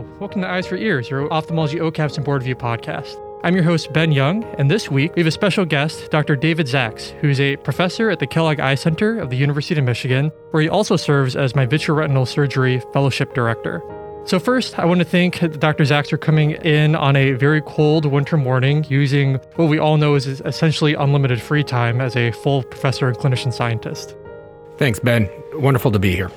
Welcome to Eyes for Ears, your ophthalmology OKAPs and board review podcast. I'm your host, Ben Young, and this week we have a special guest, Dr. David Zacks, who's a professor at the Kellogg Eye Center of the University of Michigan, where he also serves as my vitreoretinal surgery fellowship director. So, first, I want to thank Dr. Zacks for coming in on a very cold winter morning using what we all know is essentially unlimited free time as a full professor and clinician scientist. Thanks, Ben. Wonderful to be here.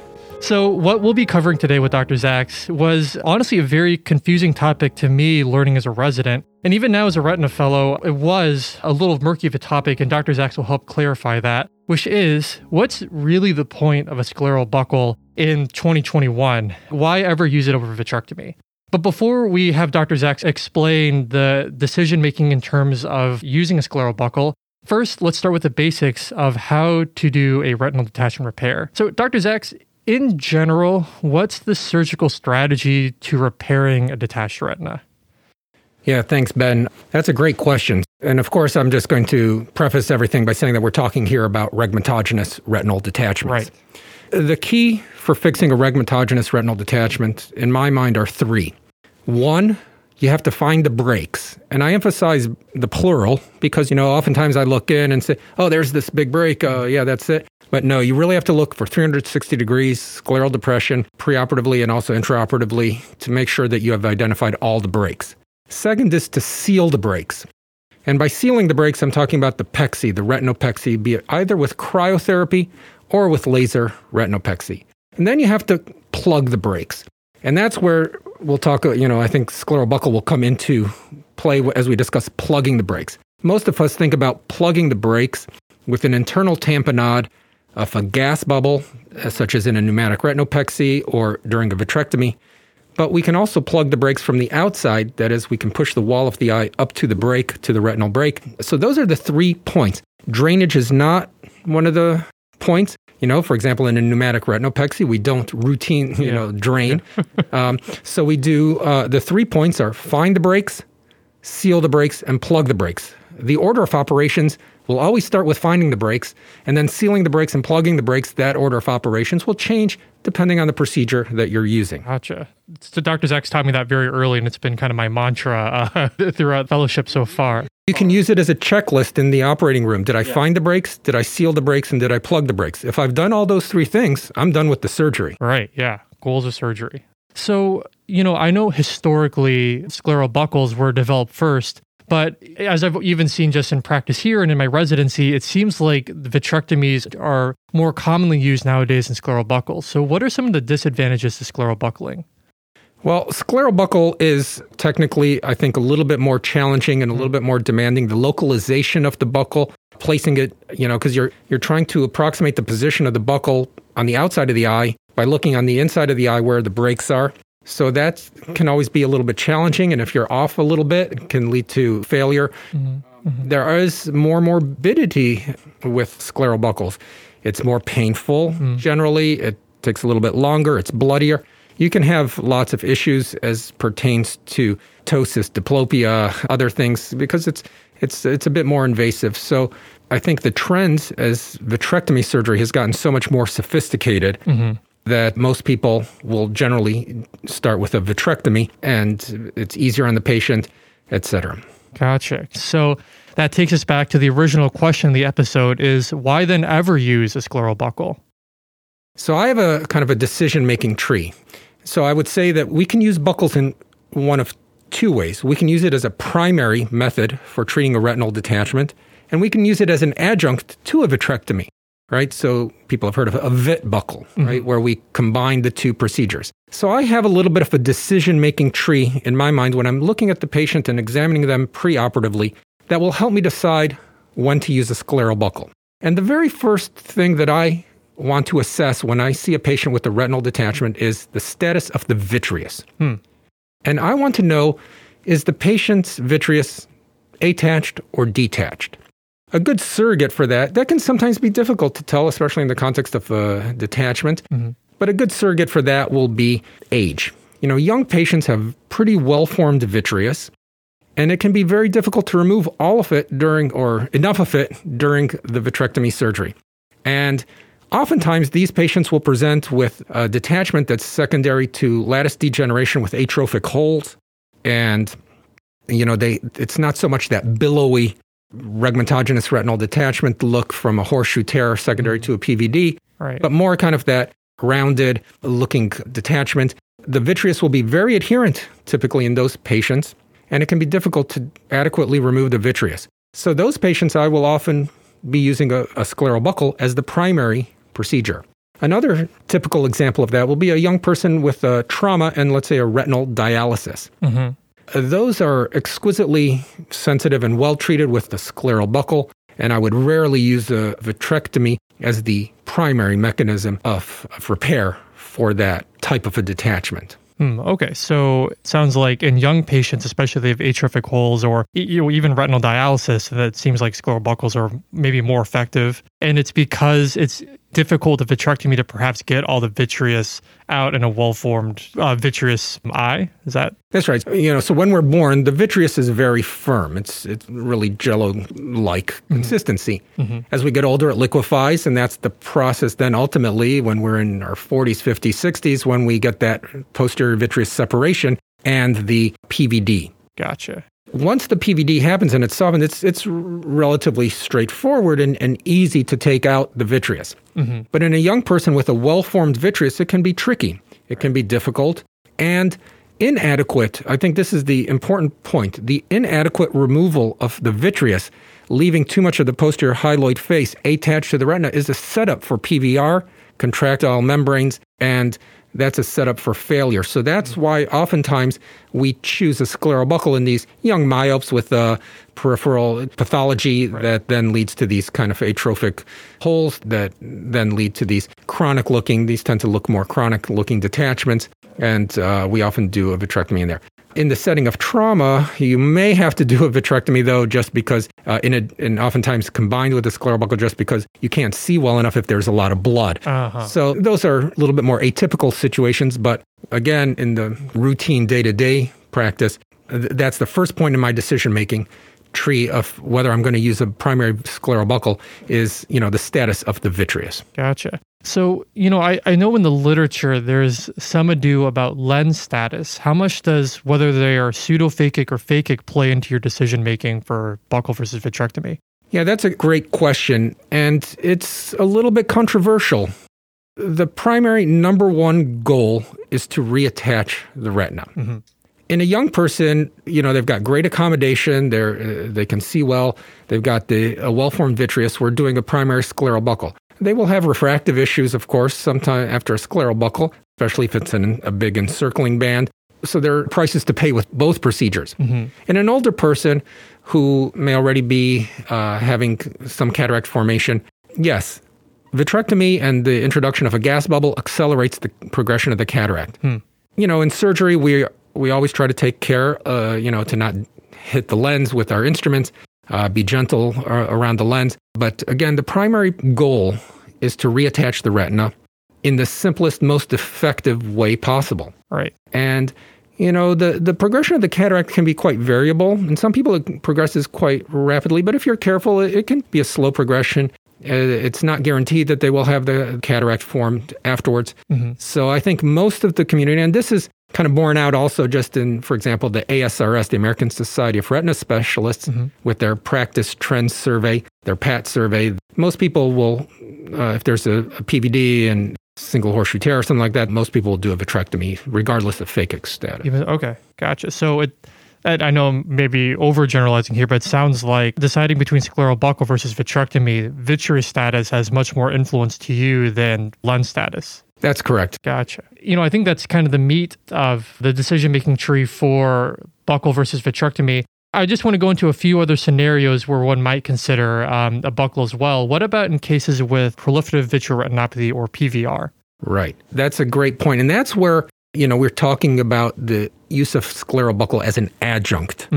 So, what we'll be covering today with Dr. Zacks was honestly a very confusing topic to me learning as a resident. And even now, as a retina fellow, it was a little murky of a topic, and Dr. Zacks will help clarify that, which is what's really the point of a scleral buckle in 2021? Why ever use it over vitrectomy? But before we have Dr. Zacks explain the decision making in terms of using a scleral buckle, First, let's start with the basics of how to do a retinal detachment repair. So, Dr. Zacks, in general, what's the surgical strategy to repairing a detached retina? Yeah, thanks, Ben. That's a great question. And of course, I'm just going to preface everything by saying that we're talking here about rhegmatogenous retinal detachments. Right. The key for fixing a rhegmatogenous retinal detachment, in my mind, are three. One, you have to find the breaks. And I emphasize the plural because, you know, oftentimes I look in and say, oh, there's this big break. Uh, yeah, that's it. But no, you really have to look for 360 degrees scleral depression preoperatively and also intraoperatively to make sure that you have identified all the breaks. Second is to seal the breaks. And by sealing the breaks, I'm talking about the pexy, the retinopexy, be it either with cryotherapy or with laser retinopexy. And then you have to plug the breaks. And that's where we'll talk, you know, I think scleral buckle will come into play as we discuss plugging the breaks. Most of us think about plugging the breaks with an internal tamponade of a gas bubble, uh, such as in a pneumatic retinopexy or during a vitrectomy. But we can also plug the breaks from the outside. That is, we can push the wall of the eye up to the break, to the retinal break. So those are the three points. Drainage is not one of the points. You know, for example, in a pneumatic retinopexy, we don't routine, you yeah. know, drain. um, so we do uh, the three points are find the breaks, seal the breaks, and plug the breaks. The order of operations We'll always start with finding the breaks and then sealing the breaks and plugging the breaks. That order of operations will change depending on the procedure that you're using. Gotcha. So Dr. Zacks taught me that very early, and it's been kind of my mantra uh, throughout fellowship so far. You can use it as a checklist in the operating room. Did I yeah. find the breaks? Did I seal the breaks? And did I plug the breaks? If I've done all those three things, I'm done with the surgery. Right. Yeah. Goals of surgery. So, you know, I know historically scleral buckles were developed first but as I've even seen just in practice here and in my residency, it seems like vitrectomies are more commonly used nowadays than scleral buckles. So, what are some of the disadvantages to scleral buckling? Well, scleral buckle is technically, I think, a little bit more challenging and a little bit more demanding. The localization of the buckle, placing it, you know, because you're you're trying to approximate the position of the buckle on the outside of the eye by looking on the inside of the eye where the breaks are. So that can always be a little bit challenging. And if you're off a little bit, it can lead to failure. Mm-hmm. Mm-hmm. There is more morbidity with scleral buckles. It's more painful mm. generally. It takes a little bit longer. It's bloodier. You can have lots of issues as pertains to ptosis, diplopia, other things because it's it's it's a bit more invasive. So I think the trends as vitrectomy surgery has gotten so much more sophisticated. Mm-hmm that most people will generally start with a vitrectomy and it's easier on the patient, etc. Gotcha. So that takes us back to the original question of the episode is why then ever use a scleral buckle? So I have a kind of a decision making tree. So I would say that we can use buckle in one of two ways. We can use it as a primary method for treating a retinal detachment, and we can use it as an adjunct to a vitrectomy right? So people have heard of a vit buckle, mm-hmm. right, where we combine the two procedures. So I have a little bit of a decision making tree in my mind when I'm looking at the patient and examining them preoperatively that will help me decide when to use a scleral buckle. And the very first thing that I want to assess when I see a patient with a retinal detachment is the status of the vitreous. Hmm. And I want to know is the patient's vitreous attached or detached? a good surrogate for that. That can sometimes be difficult to tell, especially in the context of uh, detachment. Mm-hmm. But a good surrogate for that will be age. You know, young patients have pretty well formed vitreous, and it can be very difficult to remove all of it during, or enough of it during the vitrectomy surgery. And Oftentimes, these patients will present with a detachment that's secondary to lattice degeneration with atrophic holes. And, you know, they it's not so much that billowy rhegmatogenous retinal detachment look from a horseshoe tear secondary to a mm-hmm. PVD, Right. but more kind of that rounded looking detachment. The vitreous will be very adherent typically in those patients, and it can be difficult to adequately remove the vitreous. So, those patients, I will often be using a, a scleral buckle as the primary procedure. Another typical example of that will be a young person with a trauma and, let's say, a retinal dialysis. hmm Uh, Those are exquisitely sensitive and well treated with the scleral buckle, and I would rarely use a vitrectomy as the primary mechanism of, of repair for that type of a detachment. Hmm, okay, so it sounds like in young patients, especially if they have atrophic holes or you know, even retinal dialysis, that seems like scleral buckles are maybe more effective. And it's because it's difficult of vitrectomy to perhaps get all the vitreous out in a well-formed uh, vitreous eye. Is that That's right. You know, so when we're born, the vitreous is very firm. It's it's really jello-like consistency. As we get older, it liquefies, and that's the process. Then ultimately, when we're in our 40s, 50s, 60s, when we get that posterior vitreous separation and the PVD. gotcha? Once the PVD happens and it's softened, it's it's relatively straightforward and, and easy to take out the vitreous. Mm-hmm. But in a young person with a well-formed vitreous, it can be tricky. It can be difficult and inadequate. I think this is the important point. The inadequate removal of the vitreous, leaving too much of the posterior hyaloid face attached to the retina, is a setup for PVR, contractile membranes, and that's a setup for failure. So that's why oftentimes we choose a scleral buckle in these young myopes with uh, peripheral pathology that then leads to these kind of atrophic holes that then lead to these chronic looking, these tend to look more chronic looking detachments. And uh, we often do a vitrectomy in there. In the setting of trauma, you may have to do a vitrectomy though, just because, uh, in a, and oftentimes combined with a scleral buckle, just because you can't see well enough if there's a lot of blood. Uh-huh. So those are a little bit more atypical situations, but again, in the routine day to day practice, th- that's the first point in my decision making tree of whether I'm going to use a primary scleral buckle is, you know, the status of the vitreous. Gotcha. So, you know, I, I know in the literature there's some ado about lens status. How much does whether they are pseudophakic or phakic play into your decision making for buckle versus vitrectomy? Yeah, that's a great question. And it's a little bit controversial. The primary number one goal is to reattach the retina. Mm-hmm. In a young person, you know, they've got great accommodation, they're, uh, they can see well, they've got the a well-formed vitreous, we're doing a primary scleral buckle. They will have refractive issues, of course, sometime after a scleral buckle, especially if it's in a big encircling band. So there are prices to pay with both procedures. In an older person who may already be uh, having some cataract formation, yes, vitrectomy and the introduction of a gas bubble accelerates the progression of the cataract. You know, in surgery, we we always try to take care, uh, you know, to not hit the lens with our instruments, uh, be gentle uh, around the lens. But again, the primary goal is to reattach the retina in the simplest, most effective way possible. Right. And you know the the progression of the cataract can be quite variable, and some people it progresses quite rapidly. But if you're careful, it, it can be a slow progression. Uh, It's not guaranteed that they will have the cataract formed afterwards. So I think most of the community, and this is kind of borne out also just in, for example, the ASRS, the American Society of Retina Specialists, with their practice trends survey, their PAT survey. Most people will, uh, if there's a, a PVD and single horseshoe tear or something like that, most people will do a vitrectomy regardless of phakic status. Even okay, gotcha. So it, I know I'm maybe overgeneralizing here, but it sounds like deciding between scleral buckle versus vitrectomy, vitreous status has much more influence to you than lens status. That's correct. Gotcha. You know, I think that's kind of the meat of the decision making tree for buckle versus vitrectomy. I just want to go into a few other scenarios where one might consider um, a buckle as well. What about in cases with proliferative vitreoretinopathy or PVR? Right. That's a great point. And that's where, you know, we're talking about the use of scleral buckle as an adjunct.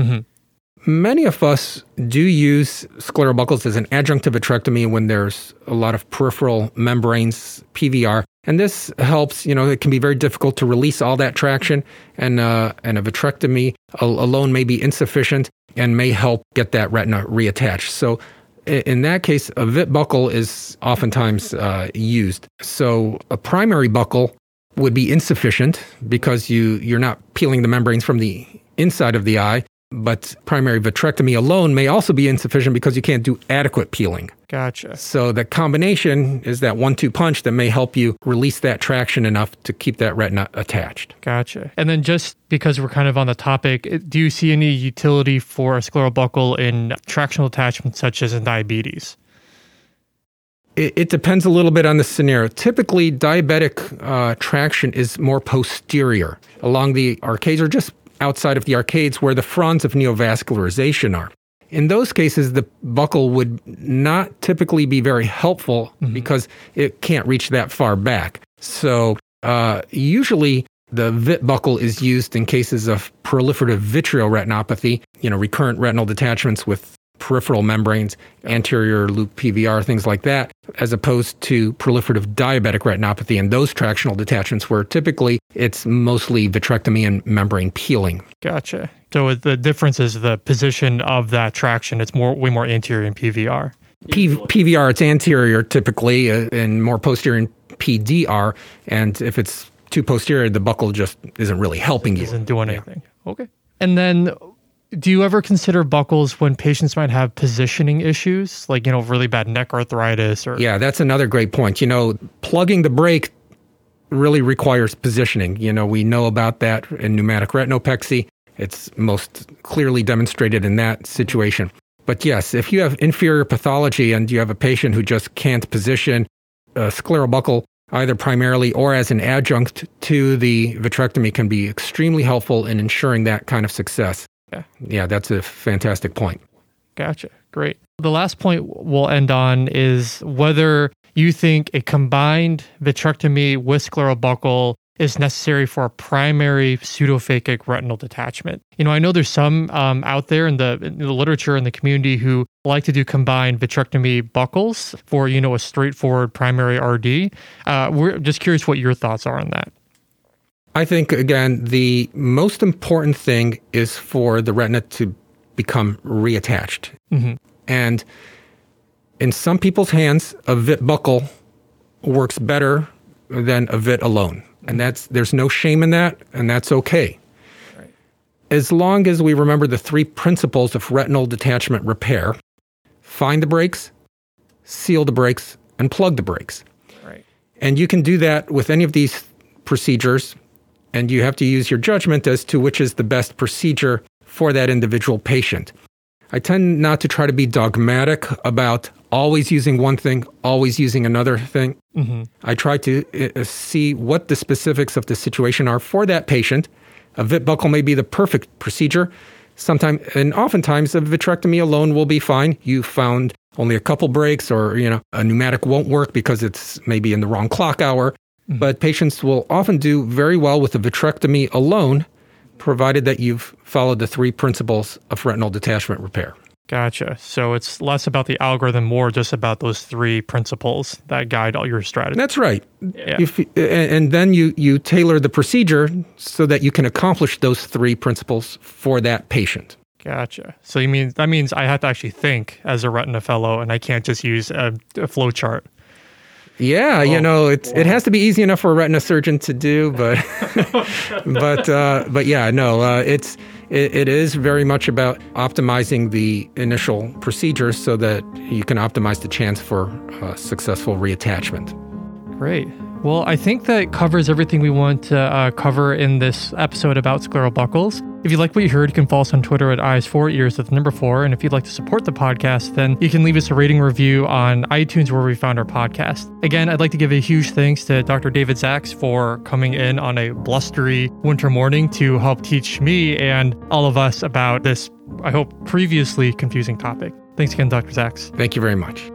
Many of us do use scleral buckles as an adjunct to vitrectomy when there's a lot of peripheral membranes, PVR. And this helps, you know, it can be very difficult to release all that traction, and, uh, and a vitrectomy alone may be insufficient and may help get that retina reattached. So in that case, a vit buckle is oftentimes uh, used. So a primary buckle would be insufficient because you you're not peeling the membranes from the inside of the eye. But primary vitrectomy alone may also be insufficient because you can't do adequate peeling. Gotcha. So the combination is that one-two punch that may help you release that traction enough to keep that retina attached. Gotcha. And then just because we're kind of on the topic, do you see any utility for a scleral buckle in tractional attachments such as in diabetes? It, it depends a little bit on the scenario. Typically, diabetic uh, traction is more posterior along the arcades or just outside of the arcades where the fronds of neovascularization are. In those cases, the buckle would not typically be very helpful because it can't reach that far back. So, uh, usually, the vit buckle is used in cases of proliferative vitreoretinopathy, you know, recurrent retinal detachments with peripheral membranes, anterior loop PVR, things like that, as opposed to proliferative diabetic retinopathy and those tractional detachments where typically it's mostly vitrectomy and membrane peeling. Gotcha. So the difference is the position of that traction. It's more way more anterior in PVR. P- PVR, it's anterior typically uh, and more posterior in PDR. And if it's too posterior, the buckle just isn't really helping you. Isn't doing anything. Okay. And then do you ever consider buckles when patients might have positioning issues, like, you know, really bad neck arthritis or Yeah, that's another great point. You know, plugging the break really requires positioning. You know, we know about that in pneumatic retinopexy. It's most clearly demonstrated in that situation. But yes, if you have inferior pathology and you have a patient who just can't position a scleral buckle either primarily or as an adjunct to the vitrectomy can be extremely helpful in ensuring that kind of success. Yeah. Yeah, that's a fantastic point. Gotcha. Great. The last point we'll end on is whether you think a combined vitrectomy with scleral buckle is necessary for a primary pseudophakic retinal detachment. You know, I know there's some um, out there in the, in the literature in the community who like to do combined vitrectomy buckles for, you know, a straightforward primary RD. Uh, we're just curious what your thoughts are on that. I think, again, the most important thing is for the retina to become reattached. Mm-hmm. And in some people's hands, a vit buckle works better than a vit alone. And mm-hmm. that's there's no shame in that, and that's okay. As long as we remember the three principles of retinal detachment repair find the breaks, seal the breaks, and plug the breaks. Right. And you can do that with any of these procedures, and you have to use your judgment as to which is the best procedure for that individual patient. I tend not to try to be dogmatic about always using one thing, always using another thing. I try to uh, see what the specifics of the situation are for that patient. A vit buckle may be the perfect procedure. Sometimes, and oftentimes, a vitrectomy alone will be fine. You found only a couple breaks, or you know, a pneumatic won't work because it's maybe in the wrong clock hour. Mm-hmm. But patients will often do very well with a vitrectomy alone, provided that you've followed the three principles of retinal detachment repair. Gotcha. So it's less about the algorithm, more just about those three principles that guide all your strategy. That's right. Yeah. If, and and then you, you tailor the procedure so that you can accomplish those three principles for that patient. Gotcha. So you mean that means I have to actually think as a retina fellow, and I can't just use a, a flow chart. Yeah, you know, it it has to be easy enough for a retina surgeon to do, but but uh, but yeah, no, uh, it's it, it is very much about optimizing the initial procedure so that you can optimize the chance for uh, successful reattachment. Great. Well, I think that covers everything we want to uh, cover in this episode about scleral buckles. If you like what you heard, you can follow us on Twitter at eyes4ears with the number four. And if you'd like to support the podcast, then you can leave us a rating review on iTunes where we found our podcast. Again, I'd like to give a huge thanks to Dr. David Zacks for coming in on a blustery winter morning to help teach me and all of us about this, I hope, previously confusing topic. Thanks again, Dr. Zacks. Thank you very much.